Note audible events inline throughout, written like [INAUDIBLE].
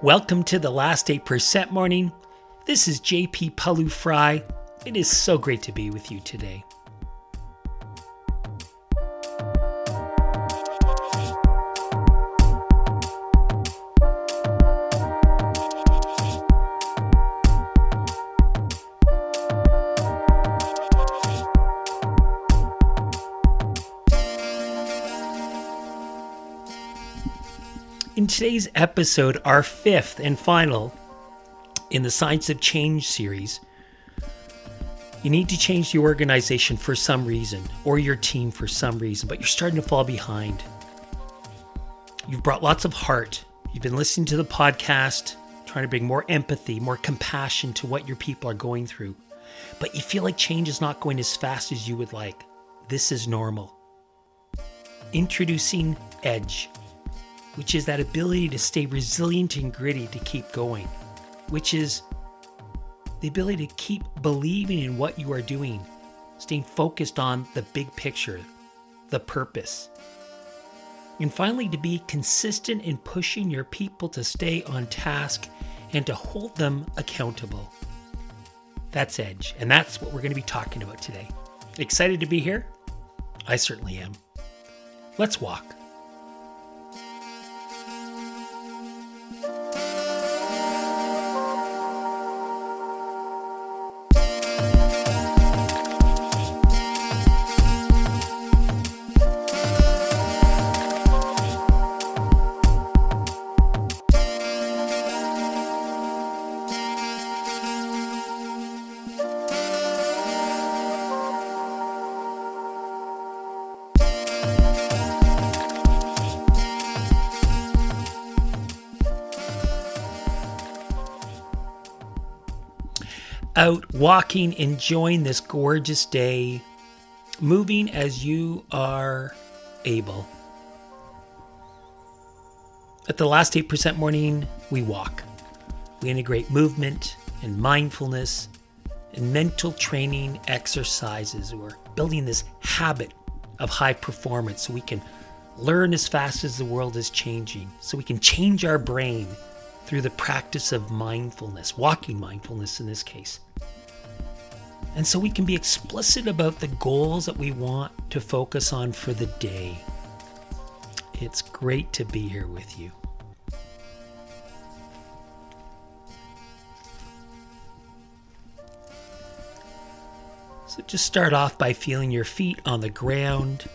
Welcome to the last 8% morning. This is JP Pawliw-Fry. It is so great to be with you today. Today's episode, our fifth and final in the Science of Change series, you need to change the organization for some reason or your team for some reason, but you're starting to fall behind. You've brought lots of heart. You've been listening to the podcast, trying to bring more empathy, more compassion to what your people are going through, but you feel like change is not going as fast as you would like. This is normal. Introducing Edge which is that ability to stay resilient and gritty to keep going, which is the ability to keep believing in what you are doing, staying focused on the big picture, the purpose. And finally, to be consistent in pushing your people to stay on task and to hold them accountable. That's Edge, and that's what we're going to be talking about today. Excited to be here? I certainly am. Let's walk. Out walking, enjoying this gorgeous day, moving as you are able. At the last 8% morning, we walk. We integrate movement and mindfulness and mental training exercises. We're building this habit of high performance so we can learn as fast as the world is changing, so we can change our brain through the practice of mindfulness, walking mindfulness in this case. And so we can be explicit about the goals that we want to focus on for the day. It's great to be here with you. So just start off by feeling your feet on the ground.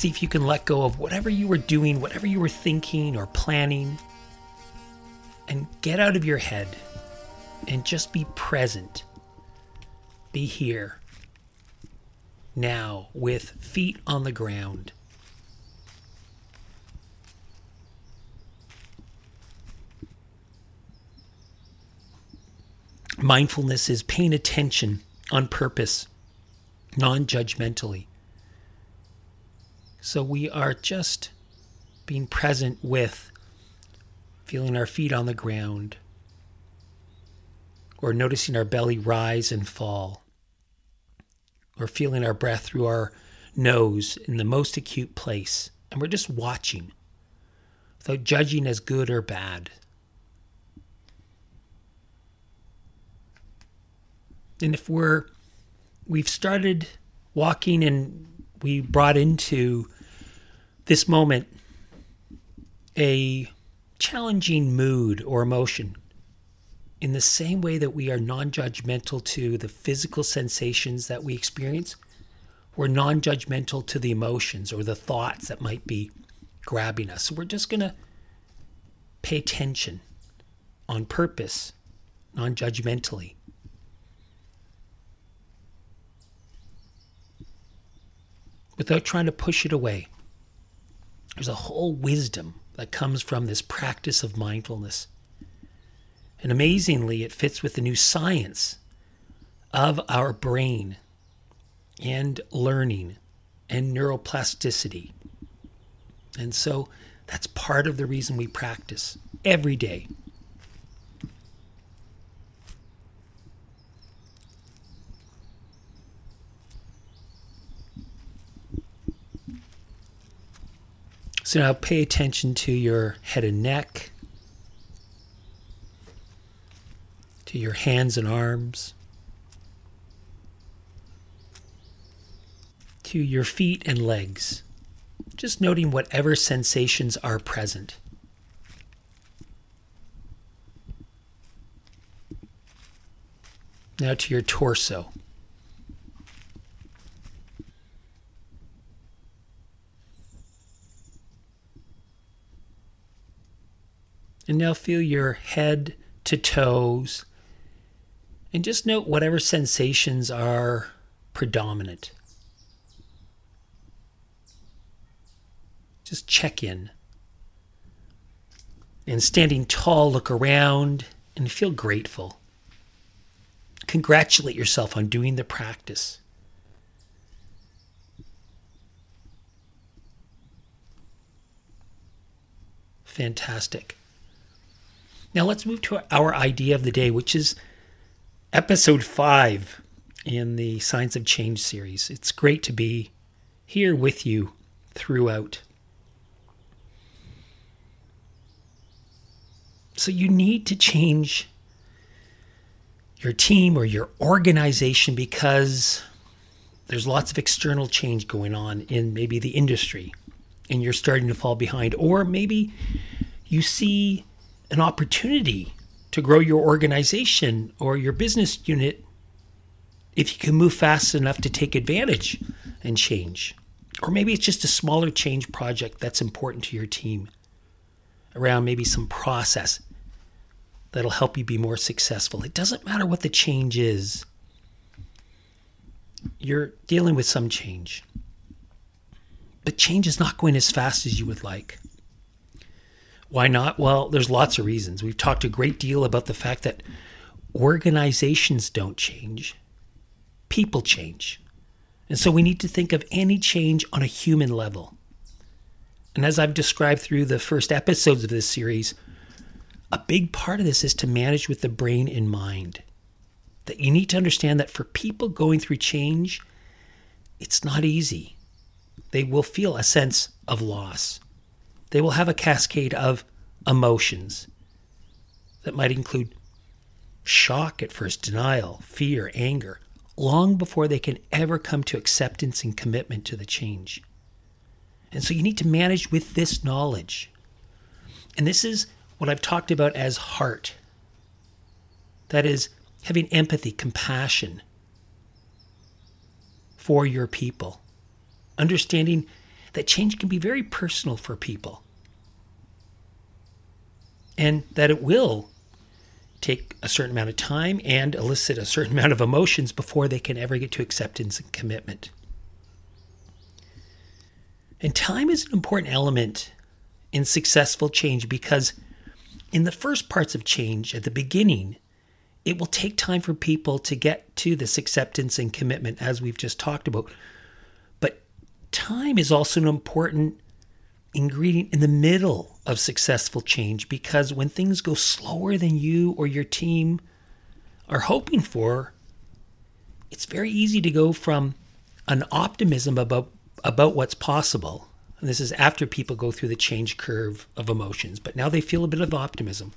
See if you can let go of whatever you were doing, whatever you were thinking or planning, and get out of your head and just be present. Be here, now, with feet on the ground. Mindfulness is paying attention on purpose, non judgmentally. So we are just being present with feeling our feet on the ground or noticing our belly rise and fall or feeling our breath through our nose in the most acute place. And we're just watching without judging as good or bad. And if we're we've started walking and we brought into this moment a challenging mood or emotion in the same way that we are non judgmental to the physical sensations that we experience, we're non judgmental to the emotions or the thoughts that might be grabbing us. So we're just going to pay attention on purpose, non judgmentally. Without trying to push it away. There's a whole wisdom that comes from this practice of mindfulness. And amazingly, it fits with the new science of our brain and learning and neuroplasticity. And so that's part of the reason we practice every day. So now pay attention to your head and neck, to your hands and arms, to your feet and legs. Just noting whatever sensations are present. Now to your torso. And now feel your head to toes. And just note whatever sensations are predominant. Just check in. And standing tall, look around and feel grateful. Congratulate yourself on doing the practice. Fantastic. Now let's move to our idea of the day, which is episode five in the Science of Change series. It's great to be here with you throughout. So you need to change your team or your organization because there's lots of external change going on in maybe the industry and you're starting to fall behind. Or maybe you see an opportunity to grow your organization or your business unit if you can move fast enough to take advantage and change. Or maybe it's just a smaller change project that's important to your team around maybe some process that'll help you be more successful. It doesn't matter what the change is, you're dealing with some change. But change is not going as fast as you would like. Why not? Well, there's lots of reasons. We've talked a great deal about the fact that organizations don't change, people change. And so we need to think of any change on a human level. And as I've described through the first episodes of this series, a big part of this is to manage with the brain in mind. That you need to understand that for people going through change, it's not easy. They will feel a sense of loss they will have a cascade of emotions that might include shock at first, denial, fear, anger, long before they can ever come to acceptance and commitment to the change. And so you need to manage with this knowledge. And this is what I've talked about as heart. That is, having empathy, compassion for your people, understanding that change can be very personal for people. And that it will take a certain amount of time and elicit a certain [LAUGHS] amount of emotions before they can ever get to acceptance and commitment. And time is an important element in successful change because in the first parts of change, at the beginning, it will take time for people to get to this acceptance and commitment, as we've just talked about time is also an important ingredient in the middle of successful change because when things go slower than you or your team are hoping for, it's very easy to go from an optimism about about what's possible. And this is after people go through the change curve of emotions, but now they feel a bit of optimism.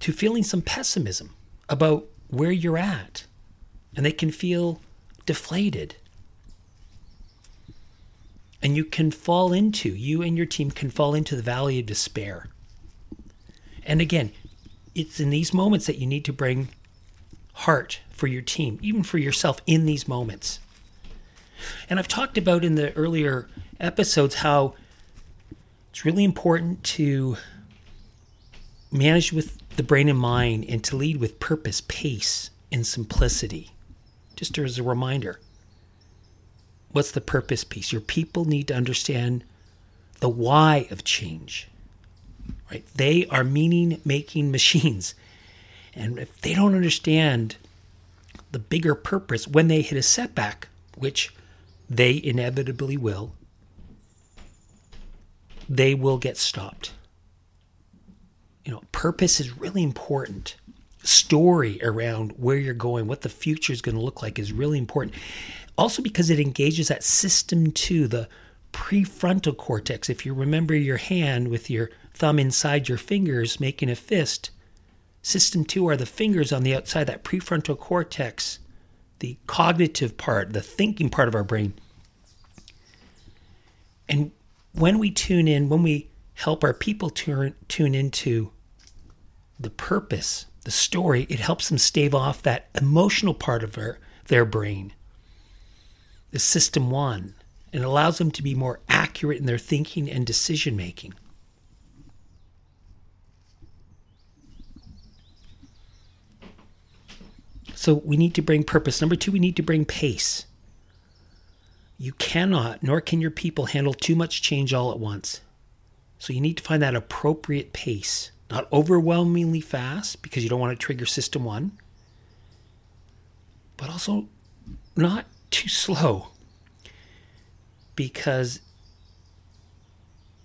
To feeling some pessimism about where you're at. And they can feel deflated and you can fall into, you and your team can fall into the valley of despair. And again, it's in these moments that you need to bring heart for your team, even for yourself in these moments. And I've talked about in the earlier episodes how it's really important to manage with the brain and mind and to lead with purpose, pace, and simplicity. Just as a reminder what's the purpose piece? Your people need to understand the why of change. Right? They are meaning making machines. And if they don't understand the bigger purpose when they hit a setback, which they inevitably will, they will get stopped. You know, purpose is really important. Story around where you're going, what the future is going to look like is really important also because it engages that system two, the prefrontal cortex. If you remember your hand with your thumb inside your fingers making a fist, system two are the fingers on the outside, that prefrontal cortex, the cognitive part, the thinking part of our brain. And when we tune in, when we help our people tune, tune into the purpose, the story, it helps them stave off that emotional part of their, their brain, the system one, and allows them to be more accurate in their thinking and decision making. So we need to bring purpose. Number two, we need to bring pace. You cannot, nor can your people handle too much change all at once. So you need to find that appropriate pace, not overwhelmingly fast because you don't want to trigger system one, but also not too slow because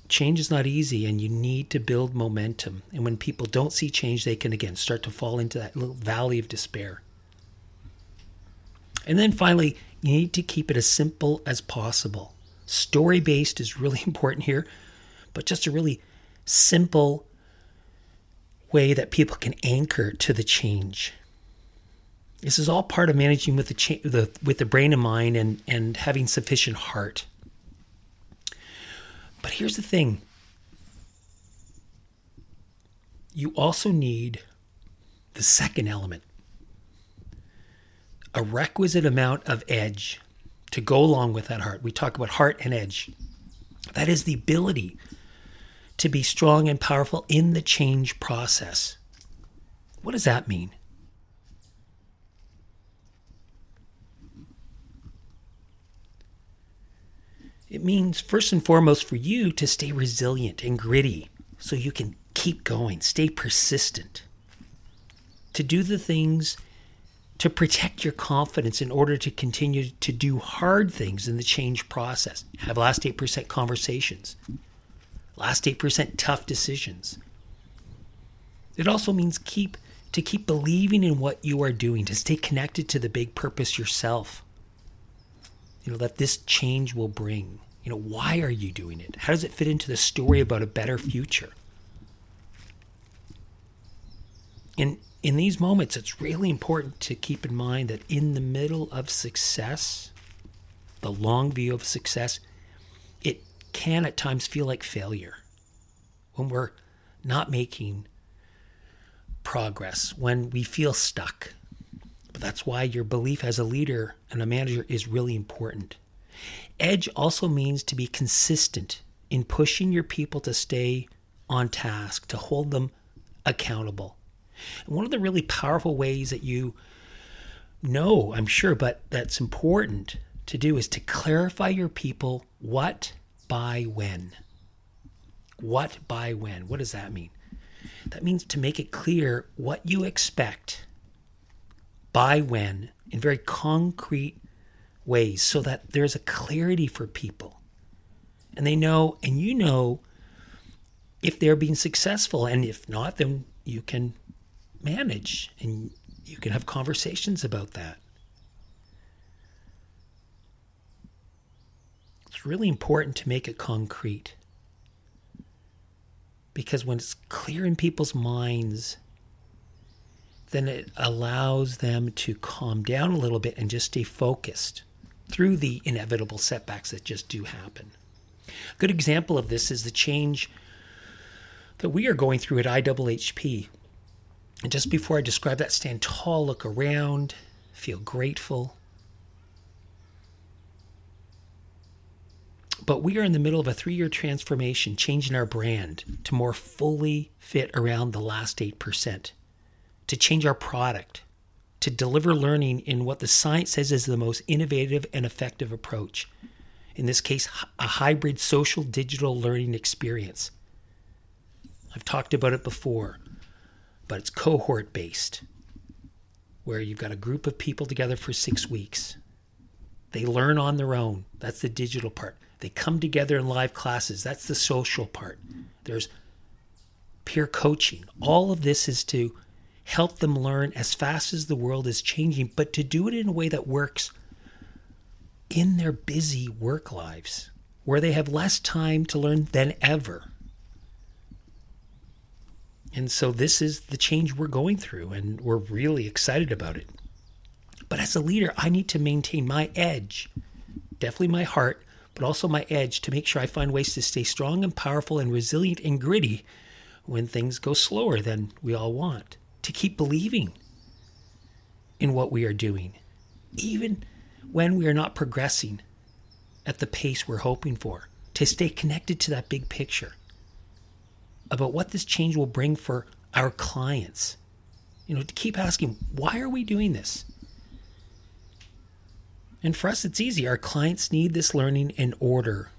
change is not easy and you need to build momentum. And when people don't see change, they can again start to fall into that little valley of despair. And then finally, you need to keep it as simple as possible. Story based is really [LAUGHS] important here, but just a really simple way that people can anchor to the change. This is all part of managing with the, cha- the with the brain in mind and and having sufficient heart. But here's the thing. You also need the second element a requisite amount of edge to go along with that heart. We talk about heart and edge. That is the ability to be strong and powerful in the change process. What does that mean? It means, first and foremost, for you to stay resilient and gritty so you can keep going, stay persistent, to do the things to protect your confidence in order to continue to do hard things in the change process. Have last 8% conversations, last 8% tough decisions. It also means keep to keep believing in what you are doing, to stay connected to the big purpose yourself. You know, that this change will bring. You know, why are you doing it? How does it fit into the story about a better future? And in these moments, it's really important to keep in mind that in the middle of success, the long view of success, it can at times feel like failure when we're not making progress, when we feel stuck. But that's why your belief as a leader and a manager is really important. Edge also means to be consistent in pushing your people to stay on task, to hold them accountable. And one of the really powerful ways that you know, I'm sure, but that's important to do is to clarify your people what by when. What by when? What does that mean? That means to make it clear what you expect by when in very concrete ways so that there's a clarity for people. And they know, and you know, if they're being successful. And if not, then you can manage and you can have conversations about that. It's really important to make it concrete because when it's clear in people's minds, then it allows them to calm down a little bit and just stay focused through the inevitable setbacks that just do happen. A good example of this is the change that we are going through at IHHP. And just before I describe that, stand tall, look around, feel grateful. But we are in the middle of a three year transformation, changing our brand to more fully fit around the last 8%, to change our product, to deliver learning in what the science says is the most innovative and effective approach. In this case, a hybrid social digital learning experience. I've talked about it before but it's cohort based, where you've got a group of people together for six weeks. They learn on their own. That's the digital part. They come together in live classes. That's the social part. There's peer coaching. All of this is to help them learn as fast as the world is changing, but to do it in a way that works in their busy work lives where they have less time to learn than ever. And so this is the change we're going through, and we're really excited about it. But as a leader, I need to maintain my edge, definitely my heart, but also my edge to make sure I find ways to stay strong and powerful and resilient and gritty when things go slower than we all want, to keep believing in what we are doing, even when we are not progressing at the pace we're hoping for, to stay connected to that big picture about what this change will bring for our clients. You know, to keep asking, why are we doing this? And for us, it's easy. Our clients need this learning in order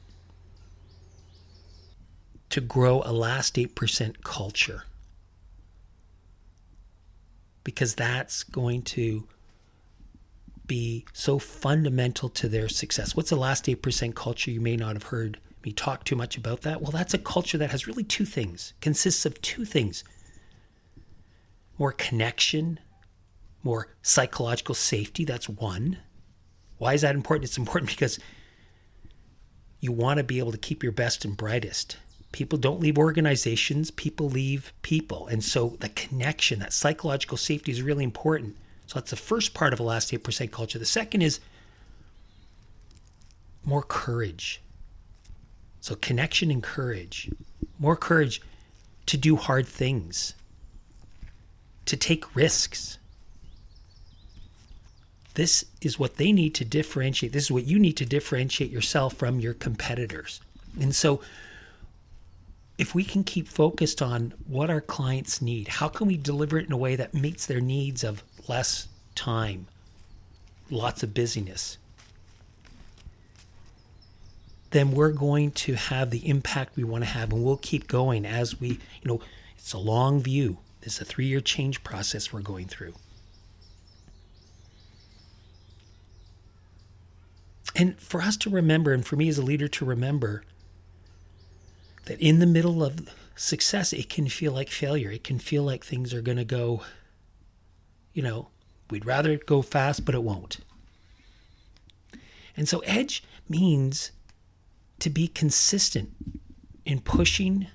to grow a last 8% culture. Because that's going to be so fundamental to their success. What's the last 8% culture? You may not have heard me talk too much about that. Well, that's a culture that has really two things, consists of two things more connection, more psychological safety. That's one. Why is that important? It's important because you want to be able to keep your best and brightest. People don't leave organizations, people leave people. And so the connection, that psychological safety is really important. So that's the first part of a last 8% culture. The second is more courage. So, connection and courage, more courage to do hard things, to take risks. This is what they need to differentiate. This is what you need to differentiate yourself from your competitors. And so, if we can keep focused on what our clients need, how can we deliver it in a way that meets their needs of less time, lots of busyness, then we're going to have the impact we want to have and we'll keep going as we, you know, it's a long view. It's a three year change process we're going through. And for us to remember, and for me as a leader to remember, that in the middle of success, it can feel like failure. It can feel like things are going to go, you know, we'd rather it go fast, but it won't. And so, edge means to be consistent in pushing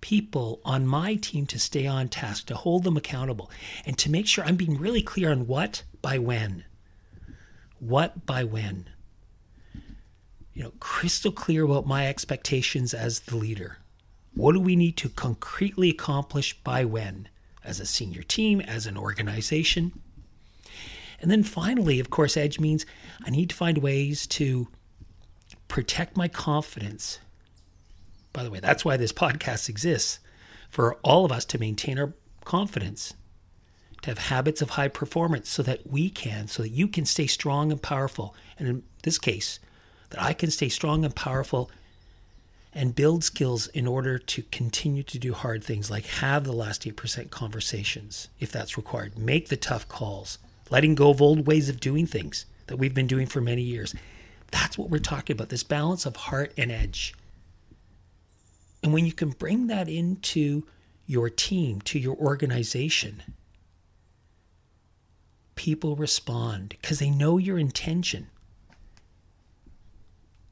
people on my team to stay on task, to hold them accountable, and to make sure I'm being really clear on what by when. What by when. You know, crystal clear about my expectations as the leader. What do we need to concretely accomplish by when, as a senior team, as an organization? And then finally, of course, Edge means I need to find ways to protect my confidence. By the way, that's why this podcast exists for all of us to maintain our confidence, to have habits of high performance so that we can, so that you can stay strong and powerful. And in this case, that I can stay strong and powerful and build skills in order to continue to do hard things like have the last 8% conversations if that's required, make the tough calls, letting go of old ways of doing things that we've been doing for many years, that's what we're talking about this balance of heart and edge. And when you can bring that into your team, to your organization, people respond because they know your intention.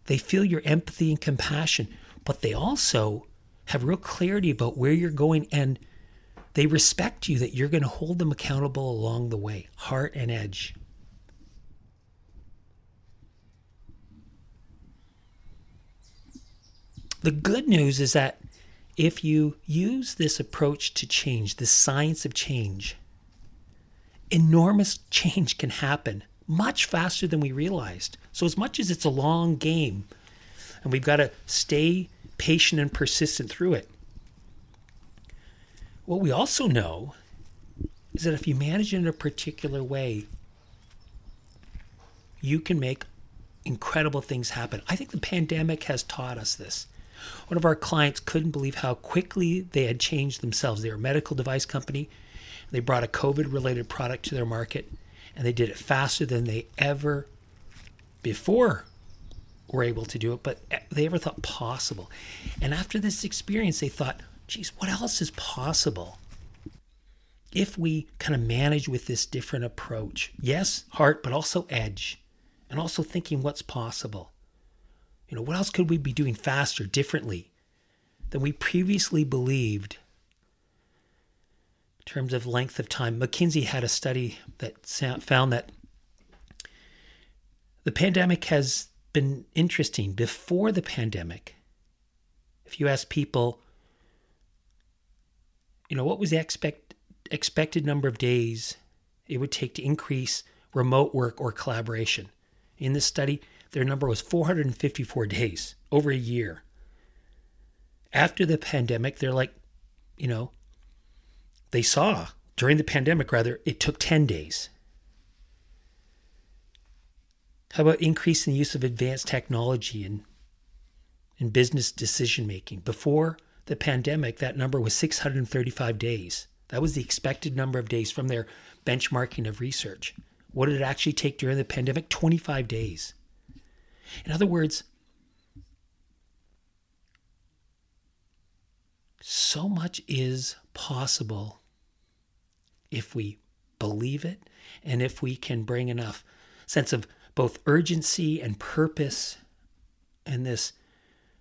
They feel your empathy and compassion, but they also have real clarity about where you're going and they respect you that you're going to hold them accountable along the way. Heart and edge. The good news is that if you use this approach to change, the science of change, enormous change can happen much faster than we realized. So, as much as it's a long game and we've got to stay patient and persistent through it, what we also know is that if you manage it in a particular way, you can make incredible things happen. I think the pandemic has taught us this. One of our clients couldn't believe how quickly they had changed themselves. They were a medical device company. They brought a COVID related product to their market and they did it faster than they ever before were able to do it, but they ever thought possible. And after this experience, they thought, geez, what else is possible? If we kind of manage with this different approach, yes, heart, but also edge, and also thinking what's possible. You know, what else could we be doing faster, differently than we previously believed in terms of length of time? McKinsey had a study that found that the pandemic has been interesting. Before the pandemic, if you ask people, you know, what was the expect, expected number of days it would take to increase remote work or collaboration? In this study, their number was 454 days, over a year. After the pandemic, they're like, you know, they saw during the pandemic, rather, it took 10 days. How about increasing the use of advanced technology in, in business decision making? Before the pandemic, that number was 635 days. That was the expected number of days from their benchmarking of research. What did it actually take during the pandemic? 25 days. In other words, so much is possible if we believe it and if we can bring enough sense of both urgency and purpose and this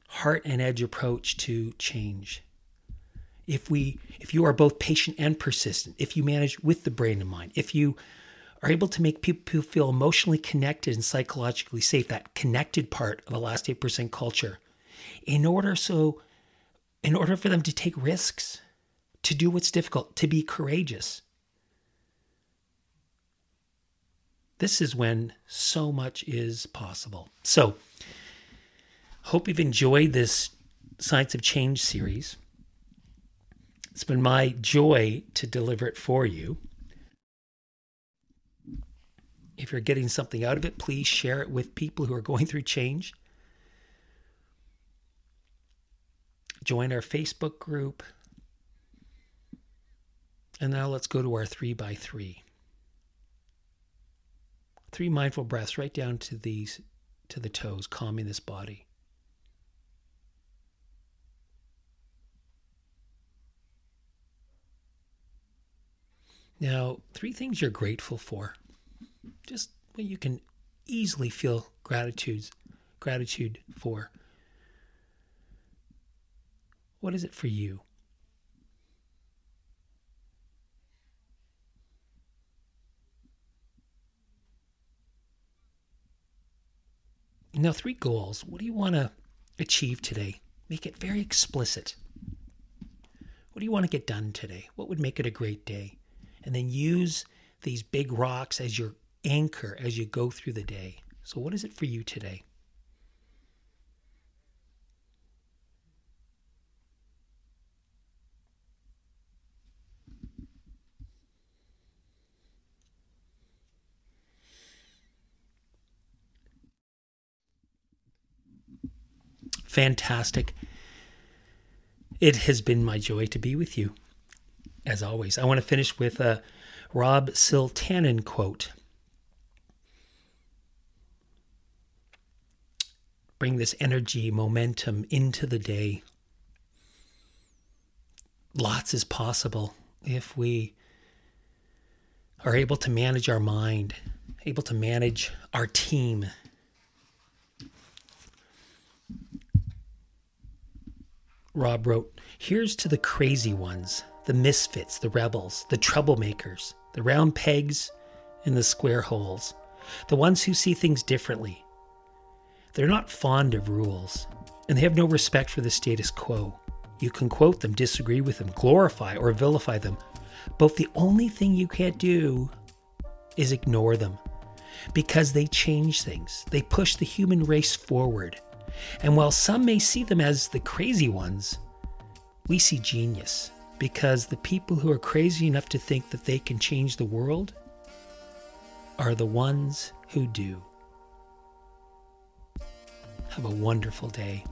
heart and edge approach to change. If we if you are both patient and persistent, if you manage with the brain and mind, if you are able to make people feel emotionally connected and psychologically safe, that connected part of a last 8% culture, in order so in order for them to take risks, to do what's difficult, to be courageous, This is when so much is possible. So, hope you've enjoyed this Science of Change series. It's been my joy to deliver it for you. If you're getting something out of it, please share it with people who are going through change. Join our Facebook group. And now let's go to our three by three three mindful breaths right down to these to the toes, calming this body. Now, three things you're grateful for. Just what you can easily feel gratitude gratitude for. What is it for you? Now, three goals. What do you want to achieve today? Make it very explicit. What do you want to get done today? What would make it a great day? And then use these big rocks as your anchor as you go through the day. So, what is it for you today? Fantastic. It has been my joy to be with you, as always. I want to finish with a Rob Siltanen quote. Bring this energy, momentum into the day. Lots is possible if we are able to manage our mind, able to manage our team, Rob wrote, Here's to the crazy ones, the misfits, the rebels, the troublemakers, the round pegs and the square holes, the ones who see things differently. They're not fond of rules, and they have no respect for the status quo. You can quote them, disagree with them, glorify or vilify them, but the only thing you can't do is ignore them because they change things. They push the human race forward. And while some may see them as the crazy ones, we see genius because the people who are crazy enough to think that they can change the world are the ones who do. Have a wonderful day.